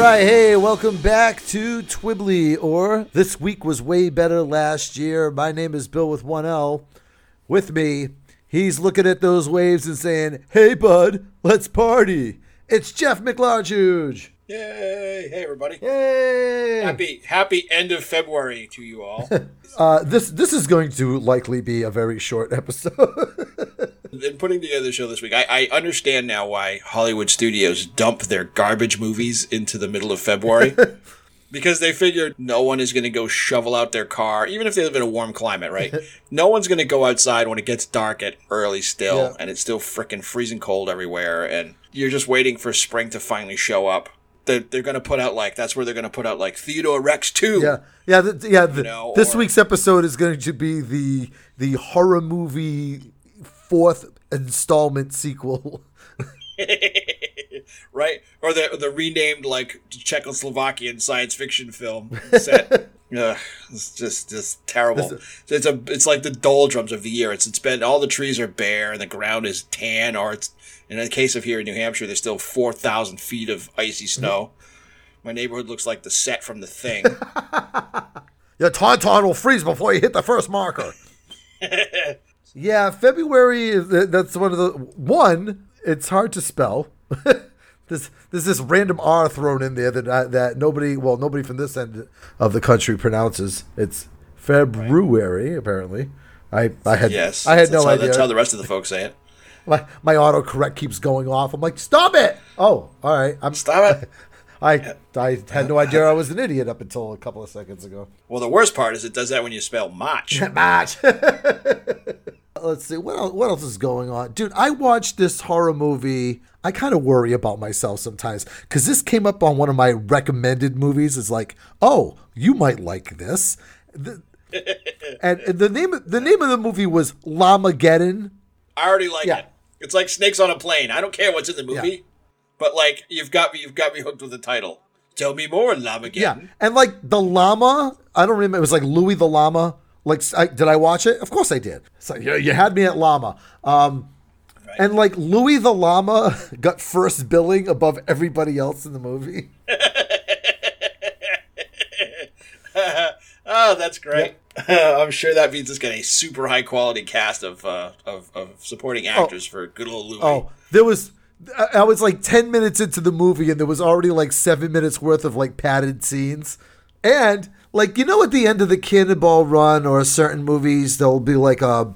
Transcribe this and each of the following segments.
Right, hey, welcome back to Twibbly, or This Week Was Way Better Last Year. My name is Bill with 1L. With me, he's looking at those waves and saying, Hey, bud, let's party. It's Jeff McLarge. Yay! Hey everybody! Yay! Happy happy end of February to you all. Uh, this this is going to likely be a very short episode. In putting together the show this week, I, I understand now why Hollywood studios dump their garbage movies into the middle of February. because they figured no one is going to go shovel out their car, even if they live in a warm climate, right? no one's going to go outside when it gets dark at early still, Yeah. and it's still freaking freezing cold everywhere, and you're just waiting for spring to finally show up. They're, they're going to put out like that's where they're going to put out like Theodore Rex two. yeah, yeah, th- yeah. The, know, this or- week's episode is going to be the the horror movie fourth installment sequel. right? Or the the renamed like Czechoslovakian science fiction film set. Ugh, it's just just terrible. It's a it's like the doldrums of the year. It's it's been all the trees are bare and the ground is tan, or it's in the case of here in New Hampshire, there's still four thousand feet of icy snow. Mm-hmm. My neighborhood looks like the set from the thing. Your tauntaun will freeze before you hit the first marker. Yeah, February. is- That's one of the one. It's hard to spell. there's there's this random R thrown in there that I, that nobody, well, nobody from this end of the country pronounces. It's February, apparently. I I had yes, I had no how, idea. That's how the rest of the folks say it. my my autocorrect keeps going off. I'm like, stop it! Oh, all right. I'm Stop it. I I had no idea I was an idiot up until a couple of seconds ago. Well, the worst part is it does that when you spell March. Match. Let's see what else, what else is going on, dude. I watched this horror movie. I kind of worry about myself sometimes because this came up on one of my recommended movies. It's like, oh, you might like this, The- and, and the name the name of the movie was Llamageddon. I already like Yeah. it. It's like snakes on a plane. I don't care what's in the movie, Yeah. but like you've got me, you've got me hooked with the title. Tell me more, Llamageddon. Yeah, and like the llama, I don't remember. It was like Louis the llama. Like, I, did I watch it? Of course I did. It's like you, you had me at llama. Um, and like Louis the llama got first billing above everybody else in the movie. Oh, that's great. I'm sure that means it's got a super high quality cast of uh, of, of supporting actors for good old Louis. Oh, there was. I I was like ten minutes into the movie, and there was already like seven minutes worth of like padded scenes, and like you know, at the end of the Cannonball Run or certain movies, there'll be like a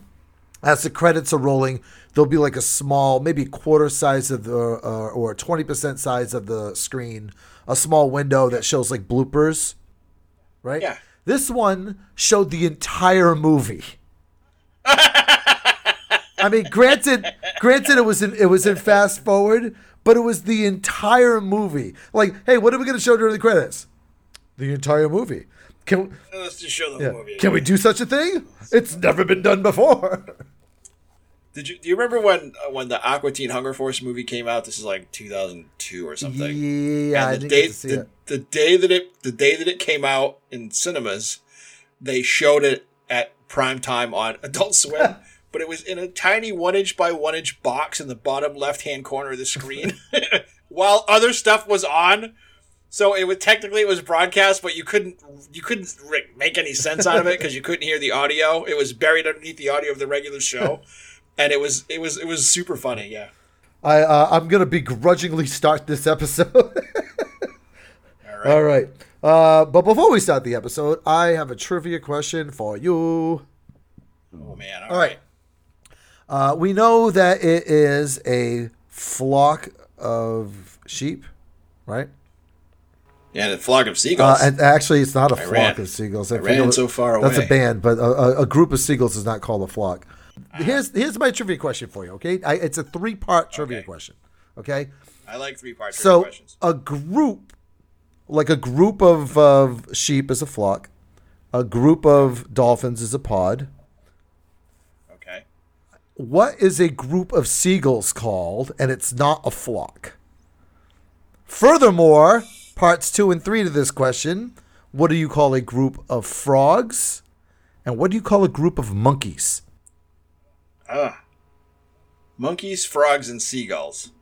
as the credits are rolling, there'll be like a small, maybe quarter size of the uh, or twenty percent size of the screen, a small window that shows like bloopers, right? Yeah. This one showed the entire movie. I mean, granted, granted, it was in it was in fast forward, but it was the entire movie. Like, hey, what are we going to show during the credits? The entire movie. Can Let's just show the yeah. movie. can we do such a thing? It's never been done before. Did you do you remember when uh, when the Aqua Teen Hunger Force movie came out? This is like 2002 or something. Yeah, and the didn't day get to see the, it. the day that it the day that it came out in cinemas, they showed it at prime time on Adult Swim. But it was in a tiny one inch by one inch box in the bottom left hand corner of the screen, while other stuff was on. So it was technically it was broadcast, but you couldn't you couldn't make any sense out of it because you couldn't hear the audio. It was buried underneath the audio of the regular show, and it was it was it was super funny. Yeah. I uh, I'm gonna begrudgingly start this episode. All right. All right. Uh, but before we start the episode, I have a trivia question for you. Oh man. All right. Uh, we know that it is a flock of sheep, right? Yeah, and a flock of seagulls. Uh, and actually, it's not a flock ran- of seagulls. I I ran so far away. That's a band, but a, a, a group of seagulls is not called a flock. Here's here's my trivia question for you. Okay, I, it's a three part trivia Okay. question. Okay, I like three part so questions. a group, like a group of of sheep is a flock, a group of dolphins is a pod. Okay. What is a group of seagulls called? And it's not a flock. Furthermore, parts two and three to this question what do you call a group of frogs? And what do you call a group of monkeys? Ah. Monkeys, frogs, and seagulls.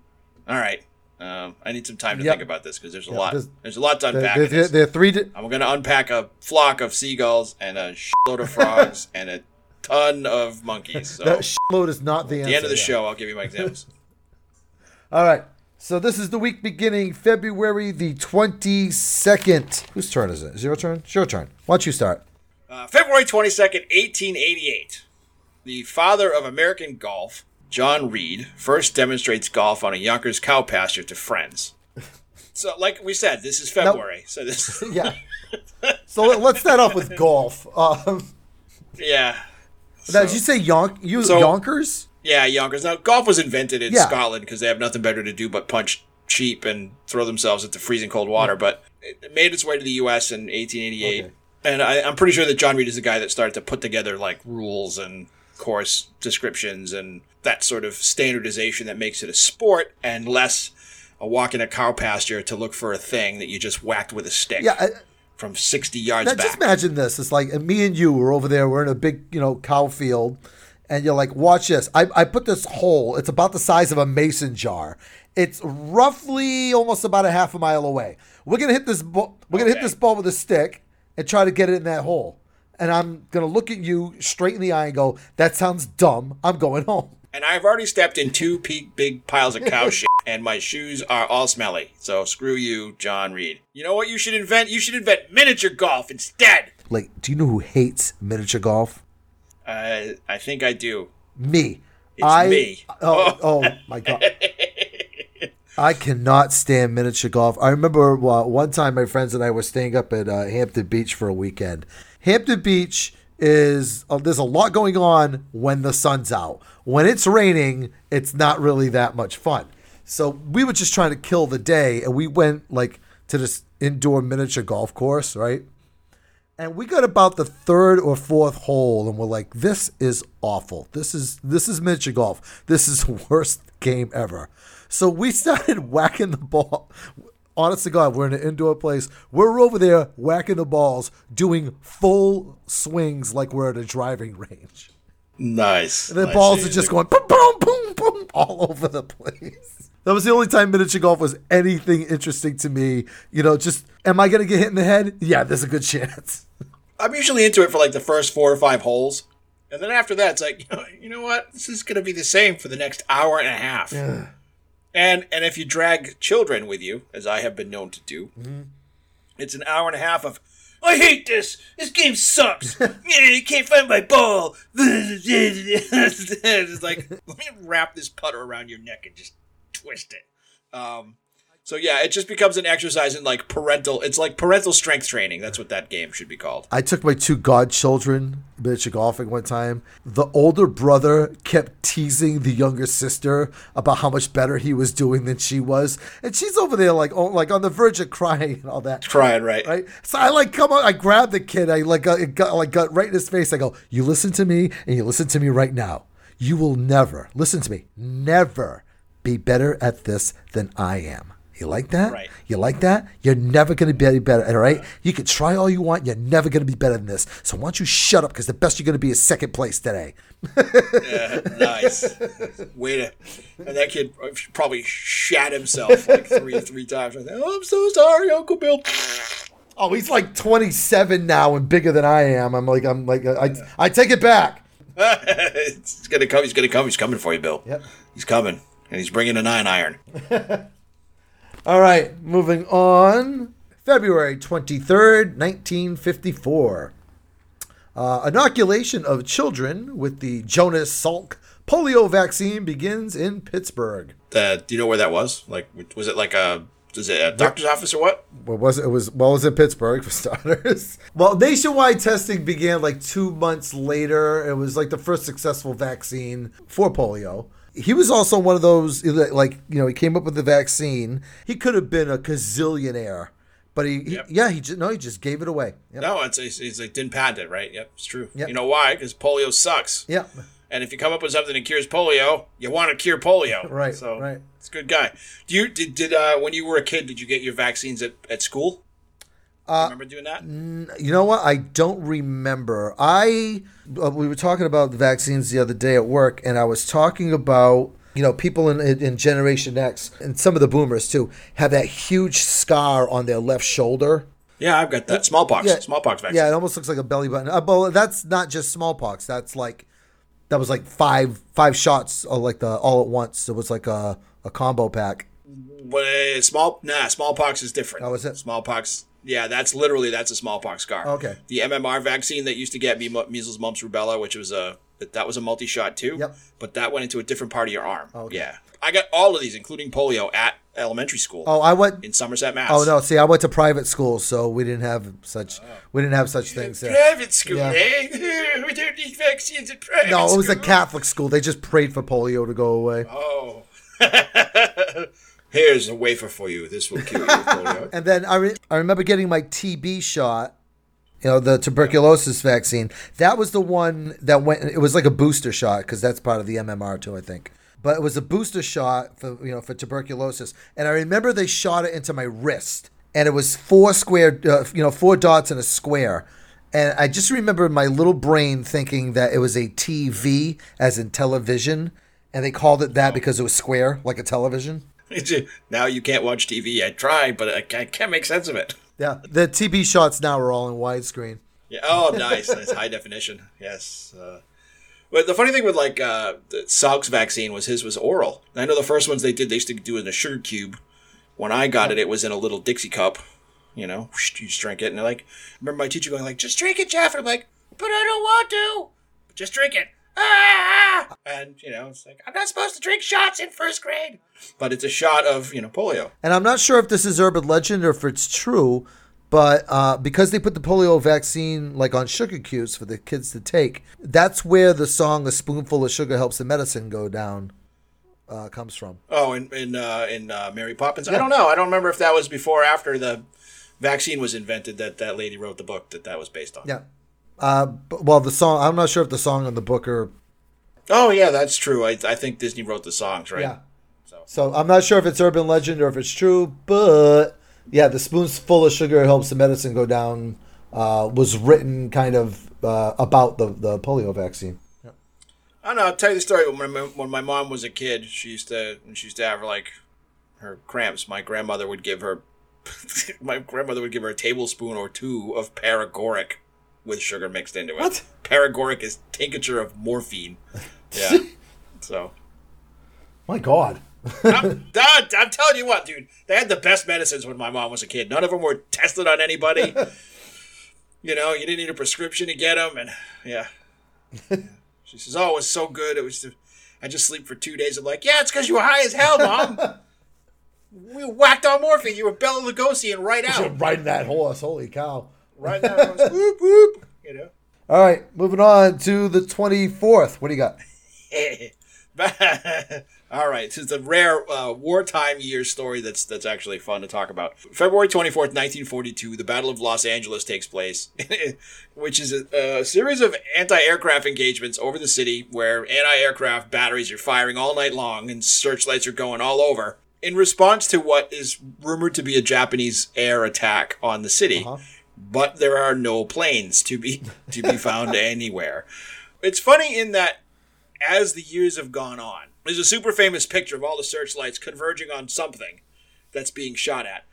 All right. Um, I need some time to Yep. think about this because there's a Yeah, lot. this- There's a lot to unpack. they're, in this. they're three. Di- I'm going to unpack a flock of seagulls and a shitload of frogs and a ton of monkeys. So that at shitload is not the answer. the end of the yeah. show, I'll give you my examples. All right. So this is the week beginning February the 22nd. Whose turn is it? Is it your turn? It's your turn. Why don't you start? Uh, February 22nd, 1888. The father of American golf, John Reid, first demonstrates golf on a Yonkers cow pasture to friends. So, like we said, this is February. So this, Yeah. so let- let's start off with golf. Um, yeah. now, did you say Yonk? You So- Yonkers? Yeah, Yonkers. Now, golf was invented in Yeah. Scotland because they have nothing better to do but punch sheep and throw themselves into freezing cold water. But it made its way to the U.S. in 1888. Okay. And I, I'm pretty sure that John Reid is the guy that started to put together like rules and course descriptions and that sort of standardization that makes it a sport and less a walk in a cow pasture to look for a thing that you just whacked with a stick Yeah. I, from 60 yards now, back. just imagine this. It's like me and you were over there. We're in a big, you know, cow field. And you're like, watch this. I, I put this hole. It's about the size of a mason jar. It's roughly almost about a half a mile away. We're gonna hit this. Ball, we're gonna hit this ball with a stick and try to get it in that hole. And I'm gonna look at you straight in the eye and go, "That sounds dumb. I'm going home." And I've already stepped in two big piles of cow shit, and my shoes are all smelly. So screw you, John Reid. You know what you should invent? You should invent miniature golf instead. Like, do you know who hates miniature golf? Uh, I think I do. Me. It's I, me. Oh, oh my god. I cannot stand miniature golf. I remember uh, one time my friends and I were staying up at uh, Hampton Beach for a weekend. Hampton Beach is uh, there's a lot going on when the sun's out. When it's raining, it's not really that much fun. So we were just trying to kill the day, and we went like to this indoor miniature golf course, right? And we got about the third or fourth hole, and we're like, "This is awful. This is this is miniature golf. This is the worst game ever." So we started whacking the ball. Honest to God, we're in an indoor place. We're over there whacking the balls, doing full swings like we're at a driving range. Nice. And the Nice. balls are just going boom, boom, boom, boom, all over the place. That was the only time miniature golf was anything interesting to me. You know, just am I going to get hit in the head? Yeah, there's a good chance. I'm usually into it for like the first four or five holes. And then after that, it's like, you know, what? This is going to be the same for the next hour and a half. And and if you drag children with you, as I have been known to do, it's an hour and a half of, I hate this. This game sucks. yeah, you can't find my ball. it's like, let me wrap this putter around your neck and just twist it. Um, so yeah, it just becomes an exercise in like parental. It's like parental strength training. That's what that game should be called. I took my two godchildren miniature golfing one time. The older brother kept teasing the younger sister about how much better he was doing than she was, and she's over there like, oh, like on the verge of crying and all that. Crying, right? Right, so I like come on. I grab the kid. I like got, got like got right in his face. I go, "You listen to me, and you listen to me right now. You will never listen to me. Never be better at this than I am." You like that? Right. You like that? You're never going to be any better, all right? You can try all you want. You're never going to be better than this. So why don't you shut up? Because the best you're going to be is second place today. Yeah, nice. Way to. And that kid probably shat himself like three three times. Think, oh, I'm so sorry, Uncle Bill. Oh, he's like 27 now and bigger than I am. I'm like, I'm like, I, I take it back. it's gonna come. He's gonna come. He's coming for you, Bill. Yep. He's coming, and he's bringing a nine iron. All right, moving on. February 23rd, 1954. Uh, inoculation of children with the Jonas Salk Polio vaccine begins in Pittsburgh. The, do you know where that was? Like, was it like a is it a doctor's office or what? What was it? It was well, it was in Pittsburgh for starters. well, nationwide testing began like two months later. It was like the first successful vaccine for polio. He was also one of those like you know he came up with the vaccine. He could have been a gazillionaire, but he, he yeah he just no he just gave it away. Yep. No, it's he's like didn't patent it right. Yep, it's true. Yep. You know why? Because polio sucks. Yep. And if you come up with something that cures polio, you want to cure polio. Right. So right. It's a good guy. Do you did did uh, when you were a kid? Did you get your vaccines at at school? Uh, remember doing that? You know what? I don't remember. I uh, we were talking about the vaccines the other day at work, and I was talking about you know people in, in Generation X and some of the Boomers too have that huge scar on their left shoulder. Yeah, I've got that smallpox. Yeah, smallpox vaccine. Yeah, it almost looks like a belly button. Uh, but that's not just smallpox. That's like that was like five five shots like the all at once. It was like a, a combo pack. But small nah, smallpox is different. Oh, is it? Smallpox. Yeah, that's literally that's a smallpox scar. Okay. The MMR vaccine that used to get me measles, mumps, rubella, which was a that was a multi shot too. Yep. But that went into a different part of your arm. Okay. Yeah. I got all of these, including polio, at elementary school. Oh, I went in Somerset, Mass. Oh no, see, I went to private school, so we didn't have such we didn't have such things. There. Private school, yeah. eh? we don't need vaccines at private. No, it was a Catholic school. They just prayed for polio to go away. Oh. Here's a wafer for you. This will cure you and then I, re- I remember getting my TB shot you know the tuberculosis vaccine that was the one that went it was like a booster shot because that's part of the mmr too i think but it was a booster shot for you know for tuberculosis, and I remember they shot it into my wrist, and it was four square, uh, you know, four dots in a square. And I just remember my little brain thinking that it was a TV, as in television, and they called it that because it was square, like a television. Now you can't watch TV. I tried, but I can't make sense of it. Yeah, the TV shots now are all in widescreen. Yeah. Oh, nice. nice. High definition. Yes. Uh, but the funny thing with like uh, the Salk's vaccine was his was oral. I know the first ones they did they used to do it in a sugar cube. When I got it, it was in a little Dixie cup. You know, you just drink it, and like, I remember my teacher going like, "Just drink it, Jeff." And I'm like, "But I don't want to. Just drink it." Ah! And you know, it's like I'm not supposed to drink shots in first grade, but it's a shot of you know polio. And I'm not sure if this is urban legend or if it's true, but uh, because they put the polio vaccine like on sugar cubes for the kids to take, that's where the song "A Spoonful of Sugar Helps the Medicine Go Down" uh, comes from. Oh, in in uh, in uh, Mary Poppins. Yeah. I don't know. I don't remember if that was before or after the vaccine was invented that that lady wrote the book that that was based on. Yeah. Uh, well, the song. I'm not sure if the song and the book are. Oh yeah, that's true. I I think Disney wrote the songs, right? Yeah. So. so I'm not sure if it's urban legend or if it's true, but yeah, the spoonful of sugar helps the medicine go down. Uh, was written kind of uh, about the the polio vaccine. I don't know. I'll tell you the story. When my, when my mom was a kid, she used to when she used to have like her cramps. My grandmother would give her my grandmother would give her a tablespoon or two of paregoric with sugar mixed into it. What? Paregoric is tincture of morphine. Yeah. so. My God. I'm, I'm telling you what, dude. They had the best medicines when my mom was a kid. None of them were tested on anybody. you know, you didn't need a prescription to get them, and yeah. She says, "Oh, it was so good. It was. I just sleep for two days." I'm like, "Yeah, it's because you were high as hell, mom. we whacked on morphine. You were Bela Lugosi and right out. You're riding that horse. Holy cow! That horse. whoop whoop. You know." All right, moving on to the 24th. What do you got? All right, this is a rare uh, wartime year story that's that's actually fun to talk about. February 24th, 1942, the Battle of Los Angeles takes place, which is a, a series of anti-aircraft engagements over the city where anti-aircraft batteries are firing all night long and searchlights are going all over in response to what is rumored to be a Japanese air attack on the city. Uh-huh. But there are no planes to be to be found anywhere. It's funny in that as the years have gone on, there's a super famous picture of all the searchlights converging on something that's being shot at.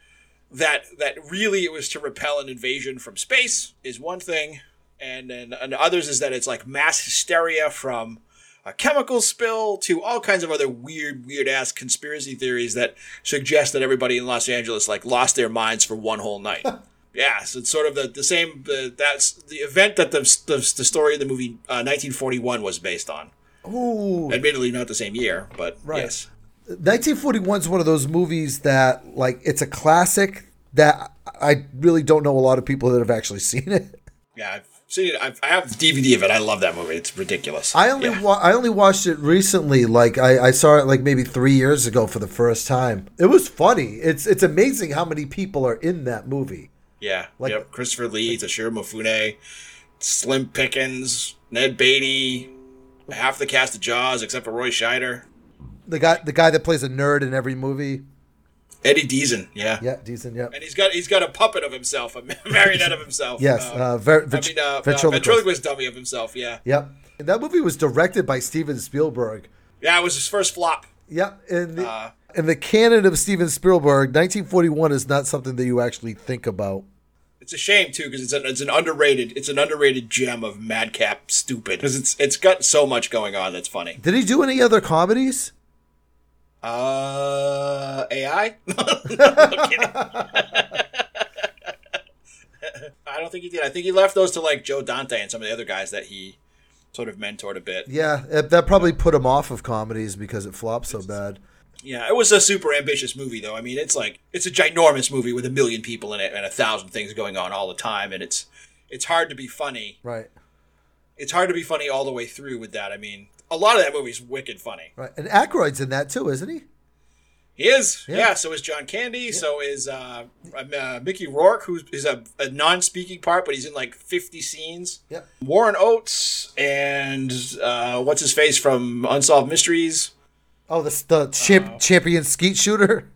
That that really it was to repel an invasion from space is one thing, and then and others is that it's like mass hysteria from a chemical spill to all kinds of other weird, weird ass conspiracy theories that suggest that everybody in Los Angeles like lost their minds for one whole night. yeah, so it's sort of the, the same. Uh, that's the event that the, the, the story of the movie uh, 1941 was based on Ooh, Admittedly, not the same year, but Right. yes. 1941 is one of those movies that, like, it's a classic that I really don't know a lot of people that have actually seen it. Yeah, I've seen it. I've, I have the DVD of it. I love that movie. It's ridiculous. I only Yeah. wa- I only watched it recently. Like I, I saw it like maybe three years ago for the first time. It was funny. It's it's amazing how many people are in that movie. Yeah. Like- yep. Christopher Lee, Toshiro Mifune, Slim Pickens, Ned Beatty, half the cast of Jaws except for Roy Scheider. The guy the guy that plays a nerd in every movie. Eddie Deezen. Yeah. Yeah, decent. Yeah. And he's got he's got a puppet of himself, a marionette of himself. Yes. Uh, Uh, ver- I mean, uh, uh, ventriloquist. ventriloquist dummy of himself. Yeah. Yep. And that movie was directed by Steven Spielberg. Yeah, it was his first flop. Yep. In the, Uh, in the canon of Steven Spielberg, 1941 is not something that you actually think about. It's a shame too because it's an it's an underrated it's an underrated gem of madcap stupid because it's it's got so much going on that's funny. Did he do any other comedies? Uh, AI? No. I don't think he did. I think he left those to like Joe Dante and some of the other guys that he sort of mentored a bit. Yeah, that probably put him off of comedies because it flopped so bad. Yeah, it was a super ambitious movie though. I mean, it's like it's a ginormous movie with a million people in it and a thousand things going on all the time, and it's it's hard to be funny. Right. It's hard to be funny all the way through with that. I mean, a lot of that movie's wicked funny. Right. And Aykroyd's in that too, isn't he? He is, Yeah. yeah. so is John Candy. So is uh, uh, Mickey Rourke, who is a, a non-speaking part, but he's in like fifty scenes. Yep. Warren Oates and uh, what's his face from Unsolved Mysteries. Oh, the the champ, champion skeet shooter.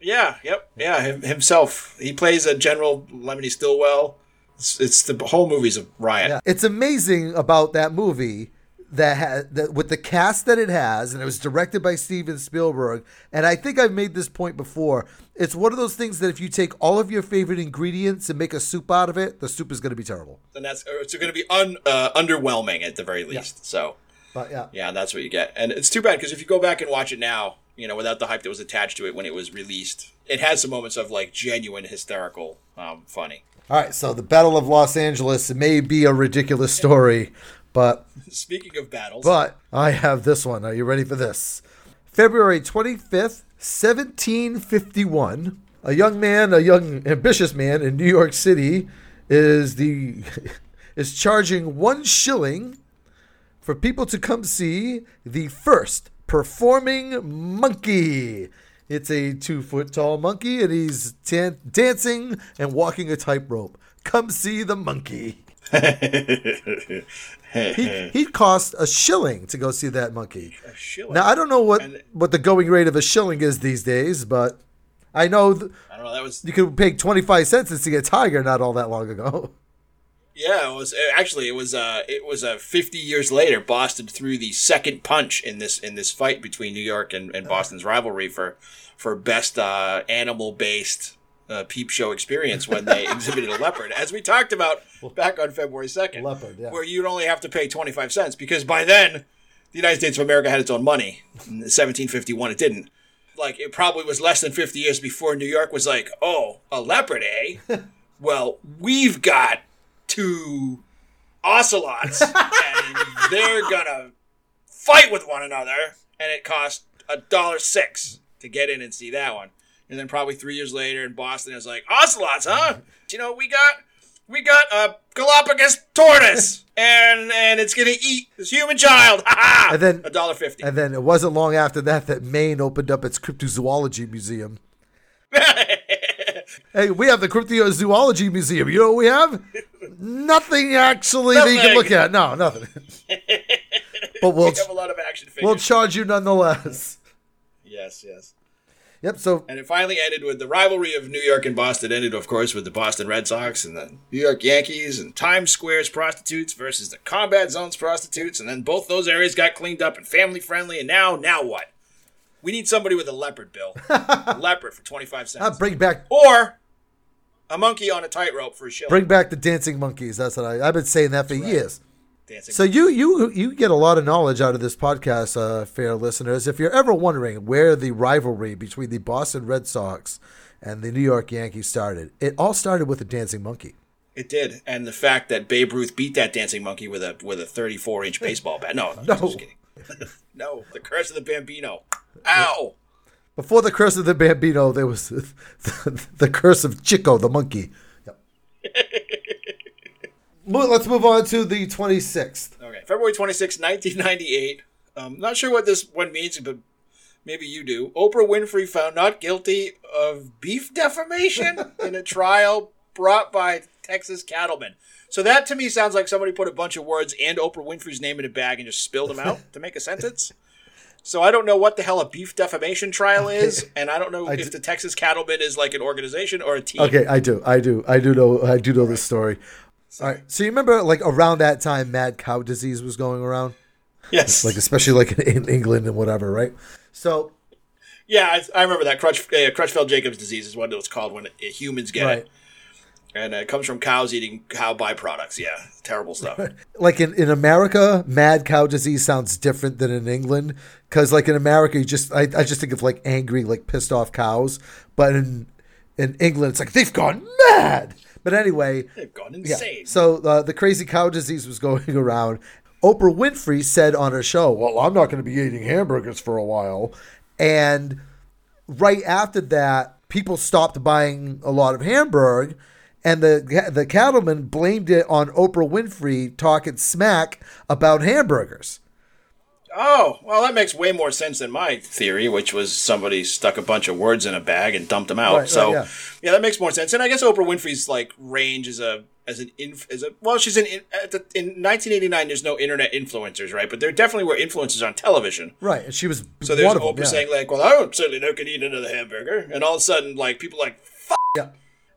Yeah, yep, yeah, him, himself. He plays a General Lemony Stilwell. It's, it's the whole movie's a riot. Yeah. It's amazing about that movie that ha- that with the cast that it has, and it was directed by Steven Spielberg. And I think I've made this point before. It's one of those things that if you take all of your favorite ingredients and make a soup out of it, the soup is going to be terrible. And that's it's going to be un, uh, underwhelming at the very least. So But yeah, yeah, that's what you get. And it's too bad because if you go back and watch it now, you know, without the hype that was attached to it when it was released, it has some moments of like genuine hysterical um, funny. All right, so the Battle of Los Angeles may be a ridiculous story, but Speaking of battles, but I have this one. Are you ready for this? February 25th, 1751. A young man, a young ambitious man in New York City is the is charging 1 shilling for people to come see the first performing monkey. It's a two foot tall monkey and he's tan- dancing and walking a tightrope. Come see the monkey. He, he cost a shilling to go see that monkey. A shilling. Now, I don't know what, And- what the going rate of a shilling is these days, but I know th- I don't know. That was you could pay 25 cents to see a tiger not all that long ago. yeah. It was actually it was uh it was uh 50 years later. Boston threw the second punch in this in this fight between New York and, and Boston's rivalry for for best uh, animal based. Uh, peep show experience when they exhibited a leopard, as we talked about back on February second, Leopard, yeah. where you'd only have to pay twenty five cents because by then the United States of America had its own money. In 1751, it didn't. Like it probably was less than 50 years before New York was like, "Oh, a leopard, eh? well, we've got two ocelots, and they're gonna fight with one another, and it cost a dollar six to get in and see that one." And then probably three years later in Boston, it's like ocelots, huh? You know, we got we got a Galapagos tortoise, and and it's gonna eat this human child. Ha! And then- a dollar fifty. And then it wasn't long after that that Maine opened up its cryptozoology museum. Hey, we have the cryptozoology museum. You know what we have? Nothing actually that you can look at. No, nothing. but we'll we have a lot of action figures. we'll charge you nonetheless. yes, yes. Yep. So And it finally ended with the rivalry of New York and Boston. Ended, of course, with the Boston Red Sox and the New York Yankees and Times Square's prostitutes versus the Combat Zone's prostitutes. And then both those areas got cleaned up and family friendly. And now, now what? We need somebody with a leopard, Bill. A leopard for twenty five uh, cents, bring back or a monkey on a tightrope for a shilling. bring back the dancing monkeys. That's what I, I've been saying that for years. Dancing. So you you you get a lot of knowledge out of this podcast, uh, fair listeners. If you're ever wondering where the rivalry between the Boston Red Sox and the New York Yankees started, it all started with a dancing monkey. It did, and the fact that Babe Ruth beat that dancing monkey with a with a 34 inch baseball bat. No, no, No. just kidding. No, the curse of the Bambino. Ow! Before the curse of the Bambino, there was the, the curse of Chico the monkey. Yep. Let's move on to the 26th. Okay, February 26, 1998. Um, not sure what this one means, but maybe you do. Oprah Winfrey found not guilty of beef defamation in a trial brought by Texas cattlemen. So that to me sounds like somebody put a bunch of words and Oprah Winfrey's name in a bag and just spilled them out to make a sentence. So I don't know what the hell a beef defamation trial is, and I don't know if the Texas Cattlemen is like an organization or a team. Okay, I do, I do, I do know, I do know this story. All right, so you remember like around that time, mad cow disease was going around, Yes. like especially like in England and whatever, right? So yeah, I, I remember that Crutch, uh, Creutzfeldt-Jakobs disease is what it was called when it, humans get right, it, and it comes from cows eating cow byproducts. Yeah, terrible stuff. like in, in America, mad cow disease sounds different than in England because like in America, you just I, I just think of like angry, like pissed off cows, but in in England, it's like they've gone mad. But anyway, They've gone Yeah. insane. So uh, the crazy cow disease was going around. Oprah Winfrey said on her show, "Well, I'm not going to be eating hamburgers for a while," and right after that, people stopped buying a lot of Hamburg, and the the cattlemen blamed it on Oprah Winfrey talking smack about hamburgers. Oh, well, that makes way more sense than my theory, which was somebody stuck a bunch of words in a bag and dumped them out. Right, right, so, yeah. yeah. that makes more sense. And I guess Oprah Winfrey's like range is a as an inf, as a well, she's in, at the, in 1989. There's no internet influencers, right? But there definitely were influencers on television. Right, and she was So there's Oprah them. yeah. saying like, "Well, I don't certainly not can eat another hamburger," and all of a sudden, like people are like, "Fuck." Yeah.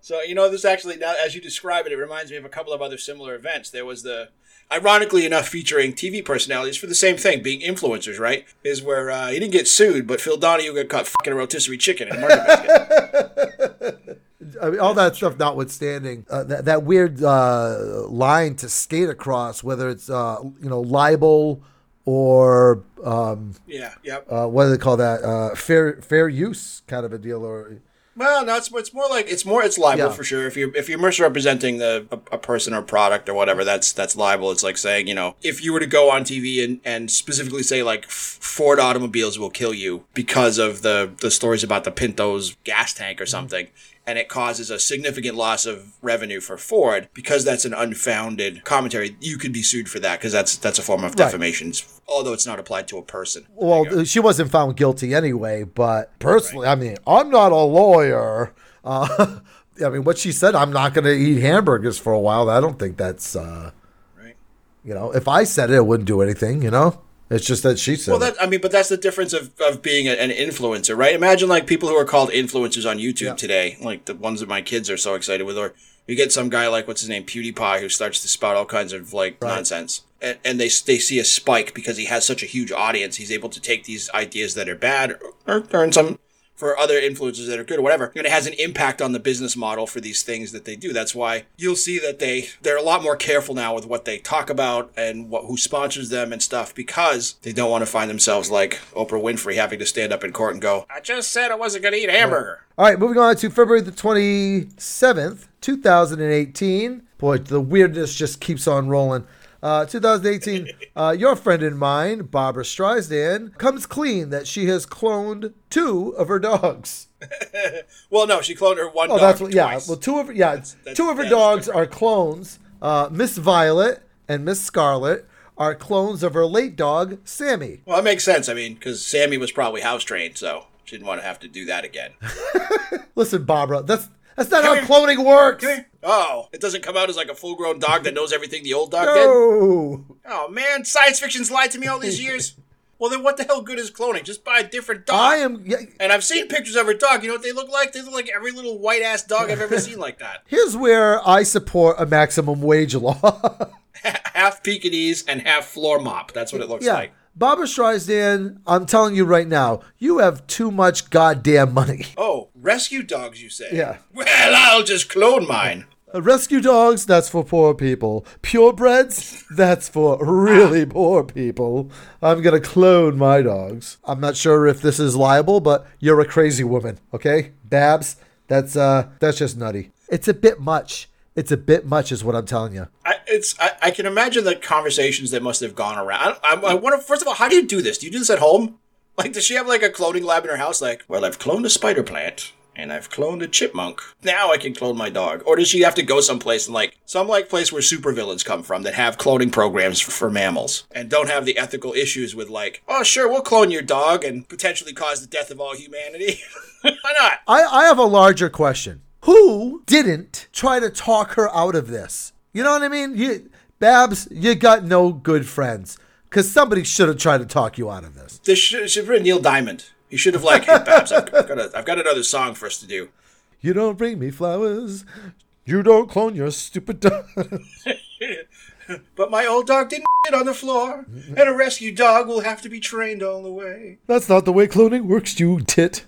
So you know, this actually now as you describe it, it reminds me of a couple of other similar events. There was the, ironically enough, featuring TV personalities for the same thing, being influencers. Right? Is where uh, he didn't get sued, but Phil Donahue got caught fucking a rotisserie chicken in a market basket. I mean, all that stuff notwithstanding, uh, that, that weird uh, line to skate across, whether it's uh, you know libel or um, yeah. Yep. uh, what do they call that? Uh, fair fair use kind of a deal, or Well, no, it's, it's more like it's more it's libel Yeah. for sure. If you're if you're misrepresenting the a, a person or product or whatever, that's that's libel. It's like saying you know if you were to go on TV and, and specifically say like Ford automobiles will kill you because of the the stories about the Pinto's gas tank or Mm-hmm. And it causes a significant loss of revenue for Ford because that's an unfounded commentary. You could be sued for that because that's that's a form of defamation, although it's not applied to a person. well, she wasn't found guilty anyway. But personally, I mean, I'm not a lawyer. Uh, I mean, what she said, I'm not going to eat hamburgers for a while. I don't think that's, uh, Right. you know, if I said it, it wouldn't do anything. You know, it's just that she said. Well, that I mean, but that's the difference of, of being a, an influencer, right? Imagine like people who are called influencers on YouTube today, like the ones that my kids are so excited with, or you get some guy like what's his name, PewDiePie, who starts to spout all kinds of like nonsense, and, and they they see a spike because he has such a huge audience. He's able to take these ideas that are bad, or, or in some for other influencers that are good or whatever, and it has an impact on the business model for these things that they do. That's why you'll see that they they're a lot more careful now with what they talk about and what who sponsors them and stuff because they don't want to find themselves like Oprah Winfrey having to stand up in court and go, "I just said I wasn't going to eat hamburger." All right, moving on to February the 27th, 2018. Boy, the weirdness just keeps on rolling. Uh, 2018, uh, your friend and mine, Barbra Streisand, comes clean that she has cloned two of her dogs. Well, no, she cloned her one Oh, dog that's what, yeah. Well, two of her, yeah, that's- two of her that's dogs are clones. Uh, Miss Violet and Miss Scarlet are clones of her late dog, Sammy. Well, that makes sense. I mean, because Sammy was probably house trained, so she didn't want to have to do that again. Listen, Barbara, that's that's not how here. cloning works. Oh, it doesn't come out as like a full grown dog that knows everything the old dog did. No. Oh man, science fiction's lied to me all these years. well, then what the hell good is cloning? Just buy a different dog. I am. Yeah, And I've seen pictures of her dog. You know what they look like? They look like every little white ass dog I've ever seen like that. Here's where I support a maximum wage law. half Pekingese and half floor mop. That's what it looks yeah. like. Barbra Streisand, I'm telling you right now, you have too much goddamn money. Oh, rescue dogs, you say? Yeah. Well, I'll just clone mine. Uh, Rescue dogs, that's for poor people. Purebreds, that's for really poor people. I'm to clone my dogs. I'm not sure if this is liable, but you're a crazy woman, okay? Babs, that's uh that's just nutty. It's a bit much. It's a bit much, is what I'm telling you. I, it's I, I can imagine the conversations that must have gone around. I, I, I wonder first of all, how do you do this? Do you do this at home? Like, does she have like a cloning lab in her house? Like, well, I've cloned a spider plant and I've cloned a chipmunk. Now I can clone my dog. Or does she have to go someplace and like some like place where supervillains come from that have cloning programs for mammals and don't have the ethical issues with like, oh sure, we'll clone your dog and potentially cause the death of all humanity. Why not? I, I have a larger question. Who didn't try to talk her out of this? You know what I mean? You, Babs, you got no good friends. Because somebody should have tried to talk you out of this. This should, should have been Neil Diamond. He should have like, hey, Babs, I've, I've got a, I've got another song for us to do. You don't bring me flowers. You don't clone your stupid dog. But my old dog didn't get on the floor, and a rescue dog will have to be trained all the way. That's not the way cloning works, you tit.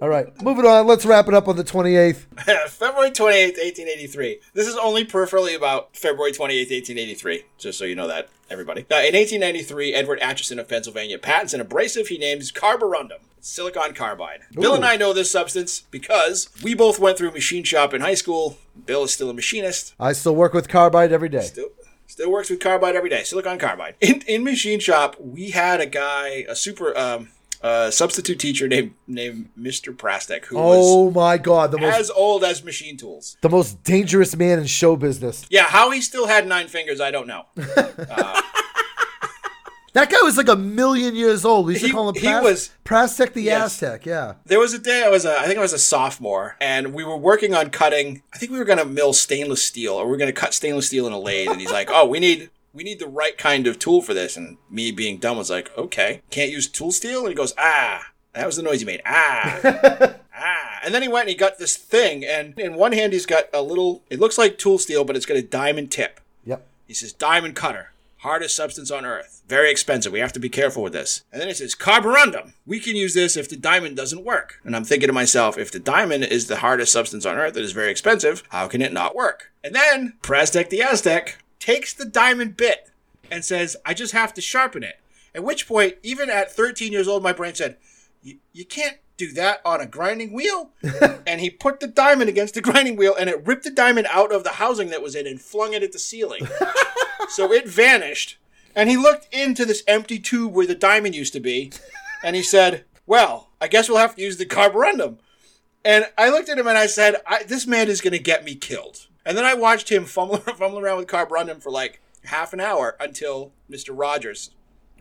All right, moving on. Let's wrap it up on the 28th. February 28th, 1883. This is only peripherally about February 28th, 1883, just so you know that, everybody. Now, in 1893, Edward Acheson of Pennsylvania patents an abrasive he names carborundum. Silicon carbide. Bill and I know this substance because we both went through machine shop in high school. Bill is still a machinist. I still work with carbide every day. Still, still works with carbide every day. Silicon carbide. In, in machine shop, we had a guy, a super um, uh, substitute teacher named named Mr. Prastek, who was Oh my god, the most as old as machine tools. the most dangerous man in show business. Yeah, how he still had nine fingers, I don't know. That guy was like a million years old. We used to He- call him he was- Prastek the Yes. Aztec. Yeah. There was a day I was a, I think I was a sophomore, and we were working on cutting. I think we were going to mill stainless steel, or we are going to cut stainless steel in a lathe. And he's like, "Oh, we need we need the right kind of tool for this." And me being dumb was like, "Okay, can't use tool steel." And he goes, "Ah." That was the noise he made. Ah. ah. And then he went and he got this thing, and in one hand he's got a little. It looks like tool steel, but it's got a diamond tip. Yep. He says, diamond cutter, hardest substance on earth. Very expensive. We have to be careful with this. And then it says, carborundum. We can use this if the diamond doesn't work. And I'm thinking to myself, if the diamond is the hardest substance on earth that is very expensive, how can it not work? And then Prastek the Aztec takes the diamond bit and says, I just have to sharpen it. At which point, even at 13 years old, my brain said, you, can't do that on a grinding wheel. and he put the diamond against the grinding wheel and it ripped the diamond out of the housing that was in and flung it at the ceiling. so it vanished. And he looked into this empty tube where the diamond used to be and he said, Well, I guess we'll have to use the carborundum. And I looked at him and I said, I, This man is going to get me killed. And then I watched him fumble, fumble around with carborundum for like half an hour until Mr. Rogers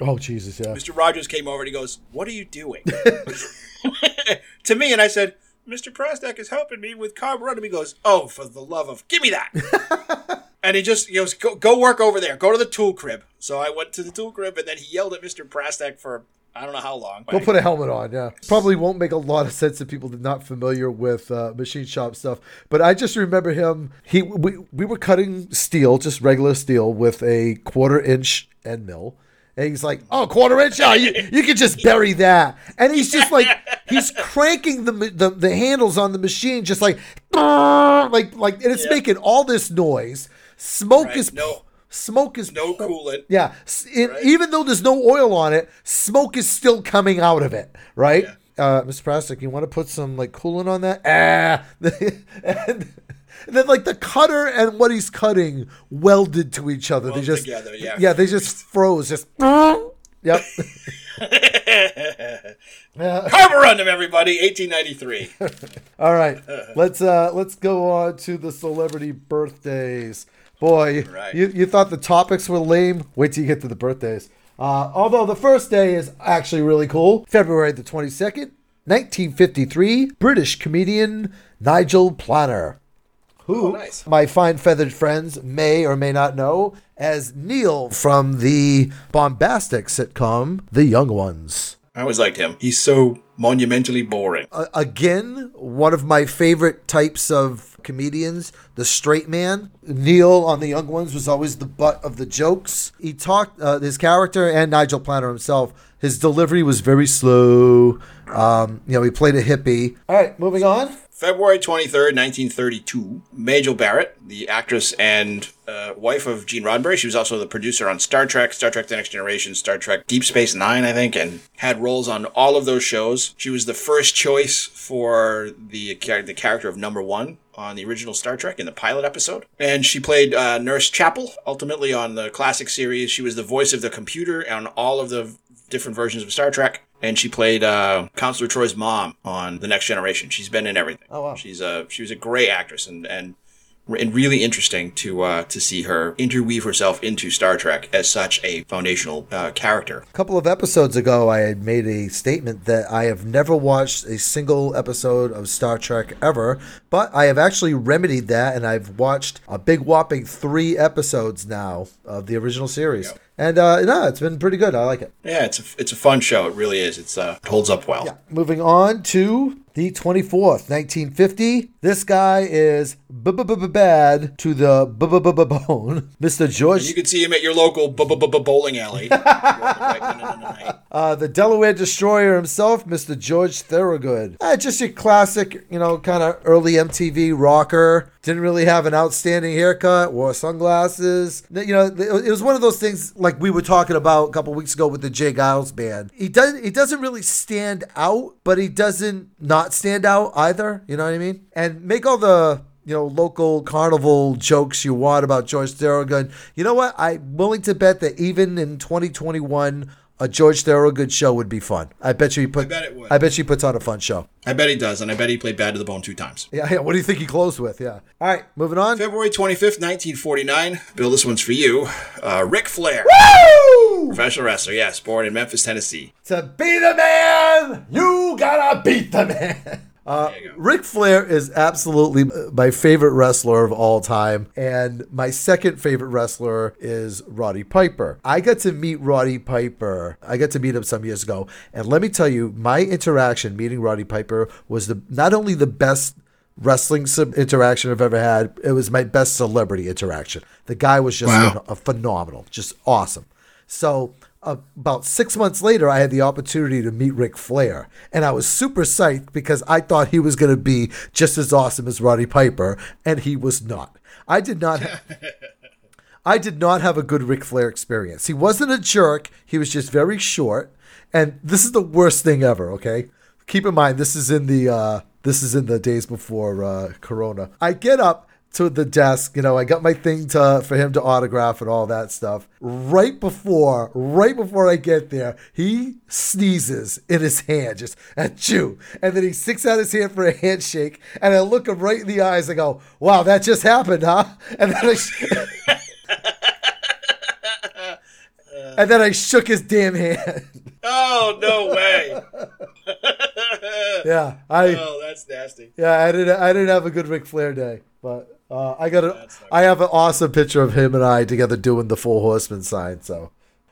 Oh Jesus, yeah. Mr. Rogers came over and he goes, What are you doing? to me, and I said, Mr. Prostak is helping me with carborundum. He goes, Oh, for the love of, give me that. and he just he goes, go, go work over there. Go to the tool crib. So I went to the tool crib and then he yelled at Mr. Prostak for I don't know how long. Go put a helmet on, yeah. Probably won't make a lot of sense to people that are not familiar with uh, machine shop stuff. But I just remember him. He we, we were cutting steel, just regular steel, with a quarter inch end mill. And he's like, "Oh, quarter inch, yeah, you, you can just bury that." And he's just like, he's cranking the the, the handles on the machine, just like, like like, and it's Yeah. making all this noise. Smoke Right, is no- smoke is no coolant. yeah, it, Right. even though there's no oil on it, smoke is still coming out of it, right? Uh, Mr. Prastic, you want to put some like coolant on that? Ah, and, and then like the cutter and what he's cutting welded to each other. they just together, yeah. yeah, they just froze. Just yep. Carborundum, everybody, 1893. All right, let's uh let's go on to the celebrity birthdays. Boy, Right. you, you thought the topics were lame. Wait till you get to the birthdays. Uh, although the first day is actually really cool. February the 22nd, 1953, British comedian Nigel Planer. Who Oh, nice. my fine feathered friends may or may not know as Neil from the bombastic sitcom The Young Ones. I always liked him. He's so monumentally boring. Uh, again, one of my favorite types of comedians, the straight man. Neil on the Young Ones was always the butt of the jokes. He talked, uh, his character and Nigel Planer himself His delivery was very slow. Um, you know, he played a hippie. All right, moving on. February 23rd, 1932, Majel Barrett, the actress and uh, wife of Gene Roddenberry, she was also the producer on Star Trek, Star Trek The Next Generation, Star Trek Deep Space Nine, I think, and had roles on all of those shows. She was the first choice for the, the character of Number One on the original Star Trek in the pilot episode. And she played uh, Nurse Chapel, ultimately on the classic series. She was the voice of the computer on all of the different versions of Star Trek and she played uh, Counselor Troi's mom on The Next Generation. She's been in everything. Oh wow! She's a she was a great actress and and and really interesting to uh, to see her interweave herself into Star Trek as such a foundational uh, character. A couple of episodes ago, I had made a statement that I have never watched a single episode of Star Trek ever, but I have actually remedied that, and I've watched a big whopping three episodes now of the original series. Yep. And uh, no, it's been pretty good. I like it. Yeah, it's a it's a fun show. It really is. It's uh, it holds up well. Yeah. Moving on to the 24th, 1950. This guy is bad to the bone. Mr. George. You can see him at your local bowling alley. uh, the Delaware Destroyer himself, Mr. George Thorogood. Uh, just your classic, you know, kind of early MTV rocker. Didn't really have an outstanding haircut, wore sunglasses. You know, it was one of those things like we were talking about a couple weeks ago with the J. Geils band. He does he doesn't really stand out, but he doesn't not stand out either. You know what I mean? And make all the you know, local carnival jokes you want about George Thorogood. You know what? I'm willing to bet that even in 2021, a George Thorogood show would be fun. I bet you he put. I bet it would. I bet you puts on a fun show. I bet he does, and I bet he played Bad to the Bone two times. Yeah, yeah. What do you think he closed with? Yeah. All right, moving on. February twenty fifth, nineteen forty nine. Bill, this one's for you. Uh, Ric Flair, Woo! professional wrestler. Yes, born in Memphis, Tennessee. To be the man, you gotta beat the man. Uh, Ric Flair is absolutely my favorite wrestler of all time. And my second favorite wrestler is Roddy Piper. I got to meet Roddy Piper. I got to meet him some years ago. And let me tell you, my interaction meeting Roddy Piper was the not only the best wrestling interaction I've ever had, it was my best celebrity interaction. The guy was just wow. ph- phenomenal, just awesome. So about six months later, I had the opportunity to meet Ric Flair, and I was super psyched because I thought he was going to be just as awesome as Roddy Piper, and he was not. I did not. Ha- I did not have a good Ric Flair experience. He wasn't a jerk. He was just very short, and this is the worst thing ever. Okay, keep in mind this is in the uh, this is in the days before uh, Corona. I get up to the desk. You know, I got my thing to for him to autograph and all that stuff. Right before, right before I get there, he sneezes in his hand, just at you, and then he sticks out his hand for a handshake. And I look him right in the eyes. I go, "Wow, that just happened, huh?" And then I. and then I shook his damn hand. Oh no way! yeah, I. Oh, that's nasty. Yeah, I didn't. I didn't have a good Ric Flair day, but uh, I got a, I have an awesome picture of him and I together doing the Four Horsemen sign. So,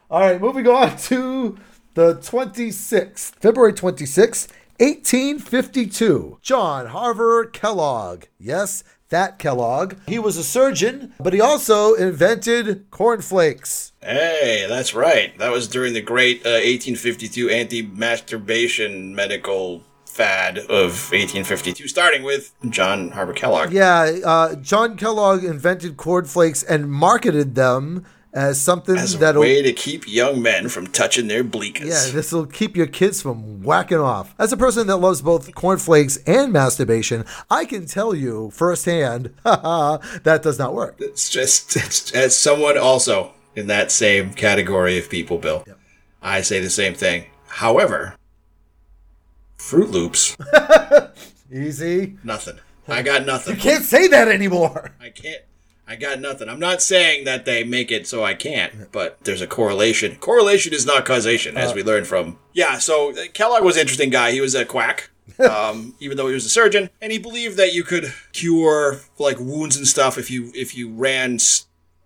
all right, moving on to the 26th, February 26th, 1852. John Harvard Kellogg. Yes, that Kellogg. He was a surgeon, but he also invented cornflakes. Hey, that's right. That was during the great uh, 1852 anti masturbation medical fad of 1852, starting with John Harvard Kellogg. Yeah, uh, John Kellogg invented cornflakes and marketed them as something as a that'll way to keep young men from touching their bleekas. Yeah, this will keep your kids from whacking off. As a person that loves both cornflakes and masturbation, I can tell you firsthand, that does not work. It's just it's, as someone also in that same category of people, Bill. Yep. I say the same thing. However, Froot Loops. Easy. Nothing. I got nothing. You can't say that anymore. I can't. I got nothing. I'm not saying that they make it so I can't, but there's a correlation. Correlation is not causation, as uh, we learned from. Yeah, so uh, Kellogg was an interesting guy. He was a quack, um, even though he was a surgeon, and he believed that you could cure like wounds and stuff if you if you ran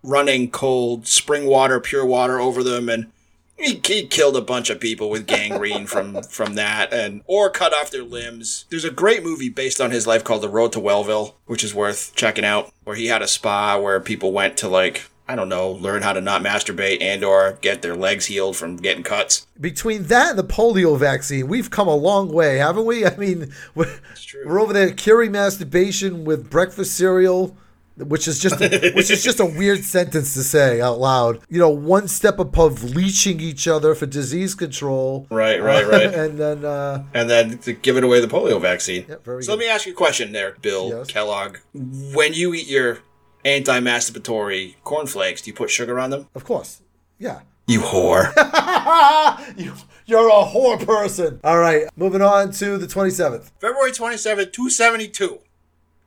running cold spring water, pure water over them, and he, he killed a bunch of people with gangrene from from that, and or cut off their limbs. There's a great movie based on his life called The Road to Wellville, which is worth checking out. Where he had a spa where people went to like I don't know, learn how to not masturbate and or get their legs healed from getting cuts. Between that and the polio vaccine, we've come a long way, haven't we? I mean, we're, we're over there curing masturbation with breakfast cereal. Which is just which is just a weird sentence to say out loud. You know, one step above leeching each other for disease control. Right, right, right. and then uh, and then to giving away the polio vaccine. So good. let me ask you a question there, Bill Yes. Kellogg. When you eat your anti-masturbatory cornflakes, do you put sugar on them? of course, yeah. You whore. you, you're a whore person. All right, moving on to the 27th. February 27, 272.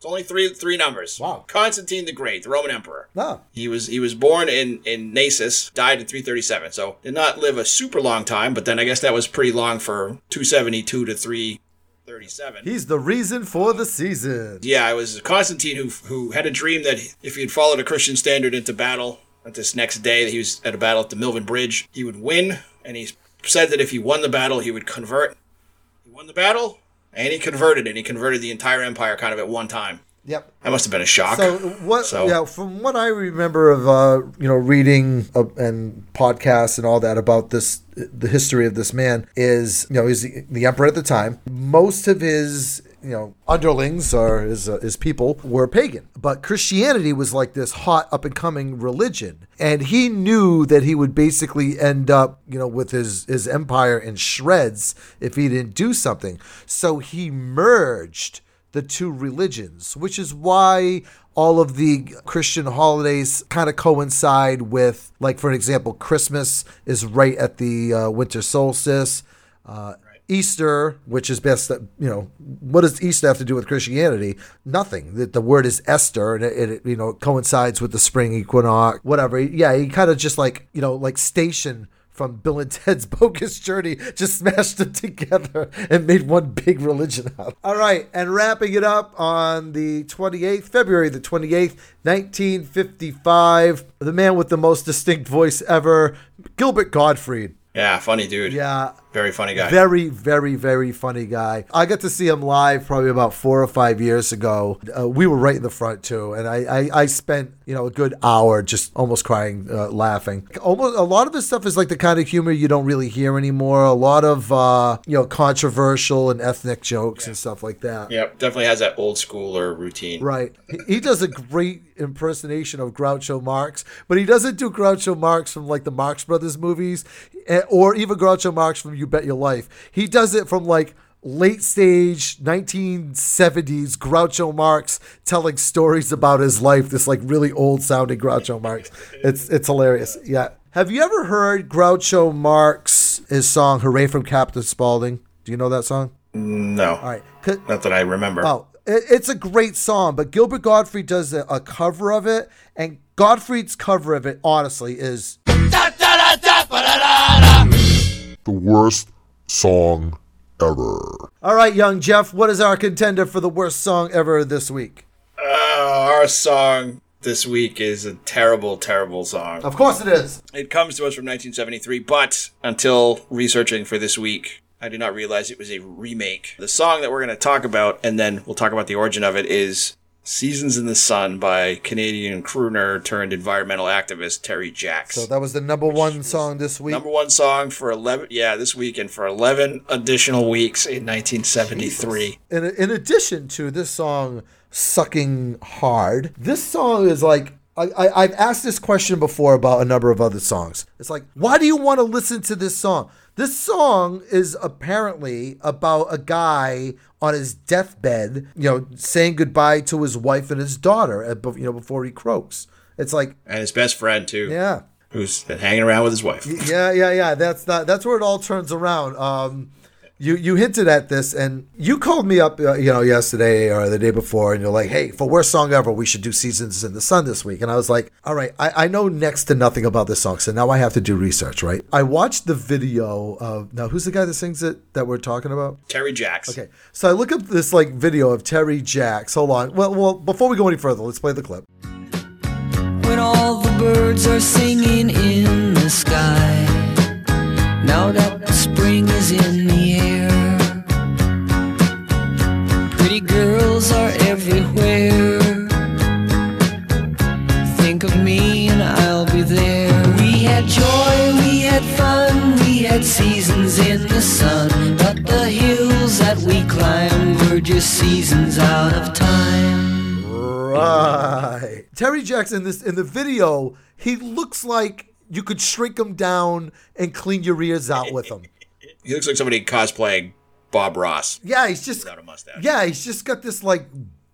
It's only three three numbers. Wow. Constantine the Great, the Roman Emperor. No, He was he was born in in Naissus, died in 337. So did not live a super long time, but then I guess that was pretty long for 272 to 337. he's the reason for the season. Yeah, it was Constantine who who had a dream that if he had followed a Christian standard into battle, at this next day that he was at a battle at the Milvian Bridge, he would win, and he said that if he won the battle, he would convert. He won the battle, and he converted, and he converted the entire empire kind of at one time. Yep. That must have been a shock. So what? So- Yeah, from what I remember of uh, you know reading uh, and podcasts and all that about this, the history of this man is you know he's the, the emperor at the time. Most of his you know underlings or his uh, his people were pagan, but Christianity was like this hot up and coming religion, and he knew that he would basically end up you know with his his empire in shreds if he didn't do something. So he merged the two religions, which is why all of the Christian holidays kind of coincide with, like, for an example, Christmas is right at the uh, winter solstice. Uh, Easter, which is best, that you know, what does Easter have to do with Christianity? Nothing. The, the word is Esther, and it, it you know coincides with the spring equinox. Whatever. Yeah, he kind of just like you know like station from Bill and Ted's Bogus Journey, just smashed it together and made one big religion out. All right, and wrapping it up on the 28th, February the 28th, 1955, the man with the most distinct voice ever, Gilbert Gottfried. Yeah, funny dude. Yeah, Very funny guy. very, very, very funny guy. I got to see him live probably about four or five years ago. Uh, we were right in the front too, and I, I, I spent you know a good hour just almost crying, uh, laughing. Almost a lot of his stuff is like the kind of humor you don't really hear anymore. A lot of uh, you know controversial and ethnic jokes and stuff like that. Yep, definitely has that old schooler routine. Right. He- He does a great impersonation of Groucho Marx, but he doesn't do Groucho Marx from like the Marx Brothers movies eh, or even Groucho Marx from You Bet Your Life. He does it from like late stage 1970s Groucho Marx telling stories about his life, this like really old sounding Groucho Marx. It's it's hilarious. Yeah. Have you ever heard Groucho Marx his song Hooray from Captain Spaulding? Do you know that song? No, All right. not that I remember. Oh, it's a great song, but Gilbert Gottfried does a, a cover of it, and Gottfried's cover of it, honestly, is the worst song ever. all right. Young Jeff, what is our contender for the worst song ever this week? Uh, our song this week is a terrible, terrible song. Of course, it is. It comes to us from 1973, but until researching for this week, I did not realize it was a remake. The song that we're going to talk about, and then we'll talk about the origin of it, is Seasons in the Sun by Canadian crooner turned environmental activist Terry Jacks. So that was the number one song this week. Number one song for 11, yeah, this week and for 11 additional weeks in 1973. in, in addition to this song sucking hard this song is like I, I, i've asked this question before about a number of other songs it's like why do you want to listen to this song this song is apparently about a guy on his deathbed you know saying goodbye to his wife and his daughter uh, you know before he croaks it's like And his best friend, too, yeah who's been hanging around with his wife. yeah, yeah, yeah. That's not. That's where it all turns around. Um, you you hinted at this, and you called me up, uh, you know, yesterday or the day before, and you're like, "Hey, for worst song ever, we should do Seasons in the Sun this week." And I was like, "All right, I, I know next to nothing about this song, so now I have to do research, right?" I watched the video of now. Who's the guy that sings it that we're talking about? Terry Jacks. Okay, so I look up this like video of Terry Jacks. Hold on. Well, well, before we go any further, let's play the clip. when all the birds are singing in the sky. Now that the spring is in the air Pretty girls are everywhere. Think of me and I'll be there. We had joy, we had fun We had seasons in the sun. But the hills that we climbed Were just seasons out of time. Right. Terry Jackson this in the video he looks like you could shrink him down and clean your ears out with him. He looks like somebody cosplaying Bob Ross Yeah, he's just without a mustache. Yeah, he's just got this like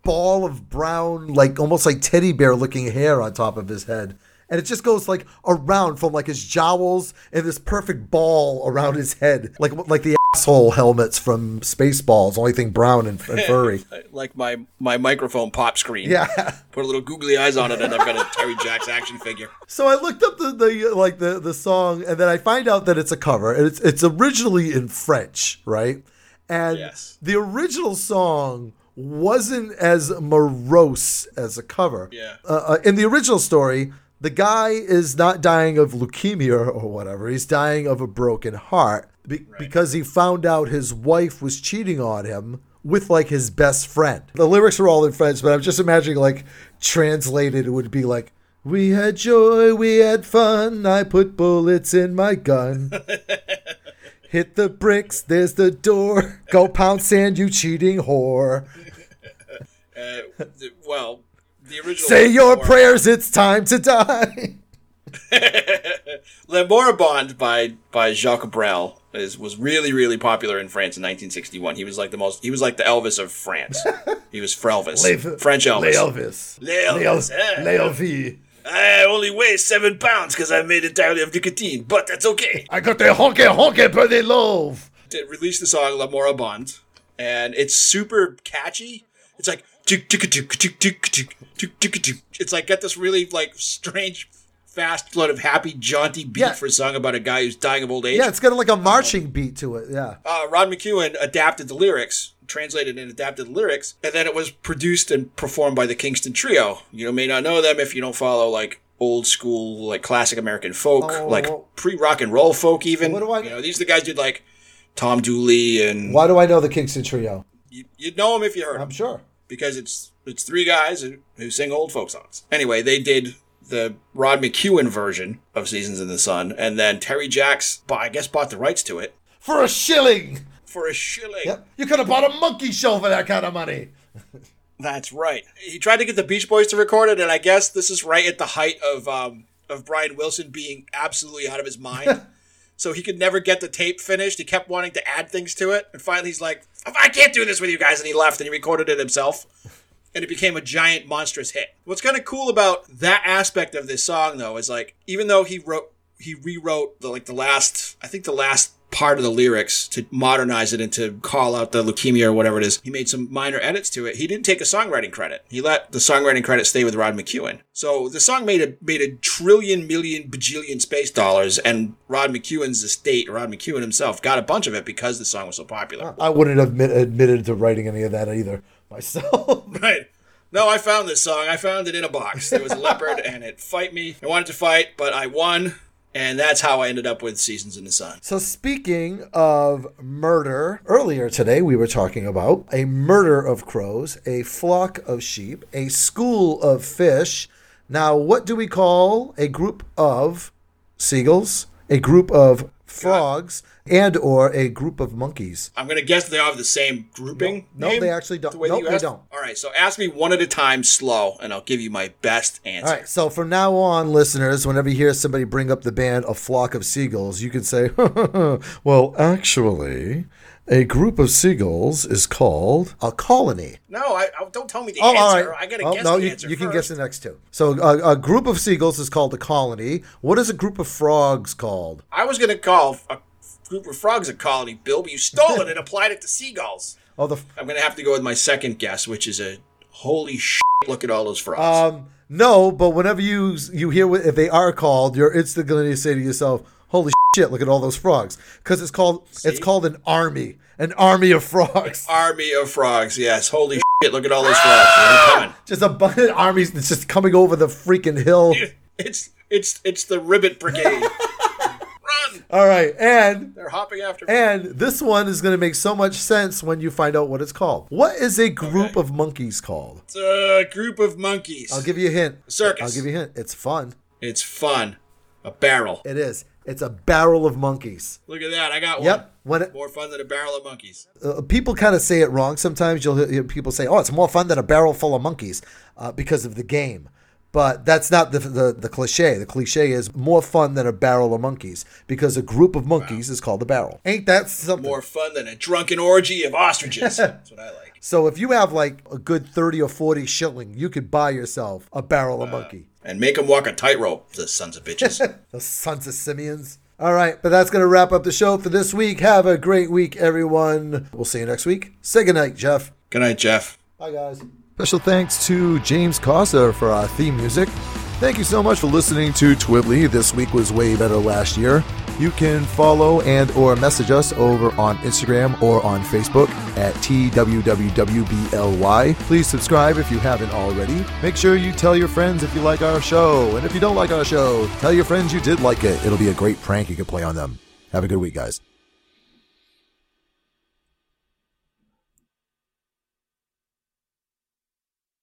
ball of brown, like almost like teddy bear looking hair on top of his head. And it just goes like around from like his jowls and this perfect ball around his head, like like the asshole helmets from Spaceballs. Only thing brown and, and furry. Like my my microphone pop screen. Yeah. Put a little googly eyes on it, and I've got a Terry Jacks action figure. So I looked up the, the like the, the song, and then I find out that it's a cover, and it's it's originally in French, right? And Yes. the original song wasn't as morose as a cover. Yeah. Uh, uh, in the original story, the guy is not dying of leukemia or whatever. He's dying of a broken heart be- because he found out his wife was cheating on him with like his best friend. The lyrics are all in French, but I'm just imagining like translated, it would be like, "We had joy, we had fun. I put bullets in my gun." Hit the bricks, there's the door. Go pound sand, you cheating whore. Uh, well, the original. Say your prayers, it's time to die. Le Moribond by by Jacques Brel is was really really popular in France in 1961. He was like the most. He was like the Elvis of France. He was Frelvis, Le, French Elvis. Le Elvis. Le Elvis. Le, Elvis. Eh. Le I only weigh seven pounds because I made entirely of nicotine, but that's okay. I got the honky honky love they Released the song La Moribond, and it's super catchy. It's like it's like got this really like strange fast, sort of happy, jaunty beat Yeah. for a song about a guy who's dying of old age. Yeah, it's got like a marching beat to it. Yeah. uh, Rod McKuen adapted the lyrics, translated and adapted the lyrics, and then it was produced and performed by the Kingston Trio. You know, may not know them if you don't follow like old school, like classic American folk, Oh, like well- pre rock and roll folk. Even What do I- you know? These are the guys who did like Tom Dooley, and Why do I know the Kingston Trio? you, you'd know them if you heard I'm them sure. because it's it's three guys who, who sing old folk songs. Anyway, they did the Rod McKuen version of Seasons in the Sun, and then Terry Jacks, I guess, bought the rights to it For a shilling. for a shilling. Yep. You could have bought a monkey show for that kind of money. That's right. He tried to get the Beach Boys to record it, and I guess this is right at the height of um, of Brian Wilson being absolutely out of his mind. so he could never get the tape finished. He kept wanting to add things to it, and finally he's like, "I can't do this with you guys," and he left and he recorded it himself. And it became a giant, monstrous hit. What's kind of cool about that aspect of this song, though, is like even though he wrote, he rewrote the like the last, I think the last part of the lyrics to modernize it and to call out the leukemia or whatever it is. He made some minor edits to it. He didn't take a songwriting credit. He let the songwriting credit stay with Rod McKuen. So the song made a made a trillion million bajillion space dollars, and Rod McKuen's estate, Rod McKuen himself, got a bunch of it because the song was so popular. I wouldn't have admit, admitted to writing any of that either myself. Right. No, I found this song. I found it in a box. There was a leopard, and it fight me. I wanted to fight, but I won, and that's how I ended up with Seasons in the Sun. So, speaking of murder, earlier today we were talking about a murder of crows, a flock of sheep, a school of fish. Now, what do we call a group of seagulls, a group of frogs, and or a group of monkeys? I'm gonna guess they all have the same grouping. No, name, they actually don't. the that Nope, they asked? don't. All right, so ask me one at a time, slow, and I'll give you my best answer. All right, so from now on, listeners, whenever you hear somebody bring up the band A Flock of Seagulls, you can say, well, actually, a group of seagulls is called a colony. No, I, I don't tell me the Oh, all answer. right. I gotta Oh, guess no, the you, answer. you can first. guess the next two. So a, a group of seagulls is called a colony. What is a group of frogs called? I was gonna call a group of frogs a colony, Bill, but you stole it and applied it to seagulls. Oh, the I'm gonna have to go with my second guess, which is a holy shit. Look at all those frogs. um no, but whenever you you hear what, if they are called, you're instantly going to say to yourself, "Holy shit! Look at all those frogs!" Because it's called it's called an army, an army of frogs. Army of frogs. Yes. Holy shit! Look at all those frogs. They're. Just a bunch of armies that's just coming over the freaking hill. It's it's it's the Ribbit Brigade. Run! All right, and They're hopping after me. and this one is going to make so much sense when you find out what it's called. What is a group Okay. of monkeys called? It's a group of monkeys. I'll give you a hint. Circus. I'll give you a hint. It's fun. It's fun. A barrel. It is. It's a barrel of monkeys. Look at that. I got Yep. one. When it, More fun than a barrel of monkeys. uh, people kind of say it wrong sometimes, you'll hear people say, "Oh, it's more fun than a barrel full of monkeys," uh, because of the game. But that's not the, the the cliche. The cliche is more fun than a barrel of monkeys because a group of monkeys is called a barrel. Ain't that something? More fun than a drunken orgy of ostriches. That's what I like. So if you have like a good 30 or 40 shilling, you could buy yourself a barrel of monkey. And make them walk a tightrope, the sons of bitches. The sons of simians. All right, but that's going to wrap up the show for this week. Have a great week, everyone. We'll see you next week. Say goodnight, Jeff. Good night, Jeff. Bye, guys. Special thanks to James Costa for our theme music. Thank you so much for listening to Twibbly. This week was way better last year. You can follow and or message us over on Instagram or on Facebook at TWWWBLY. Please subscribe if you haven't already. Make sure you tell your friends if you like our show. And if you don't like our show, tell your friends you did like it. It'll be a great prank you can play on them. Have a good week, guys.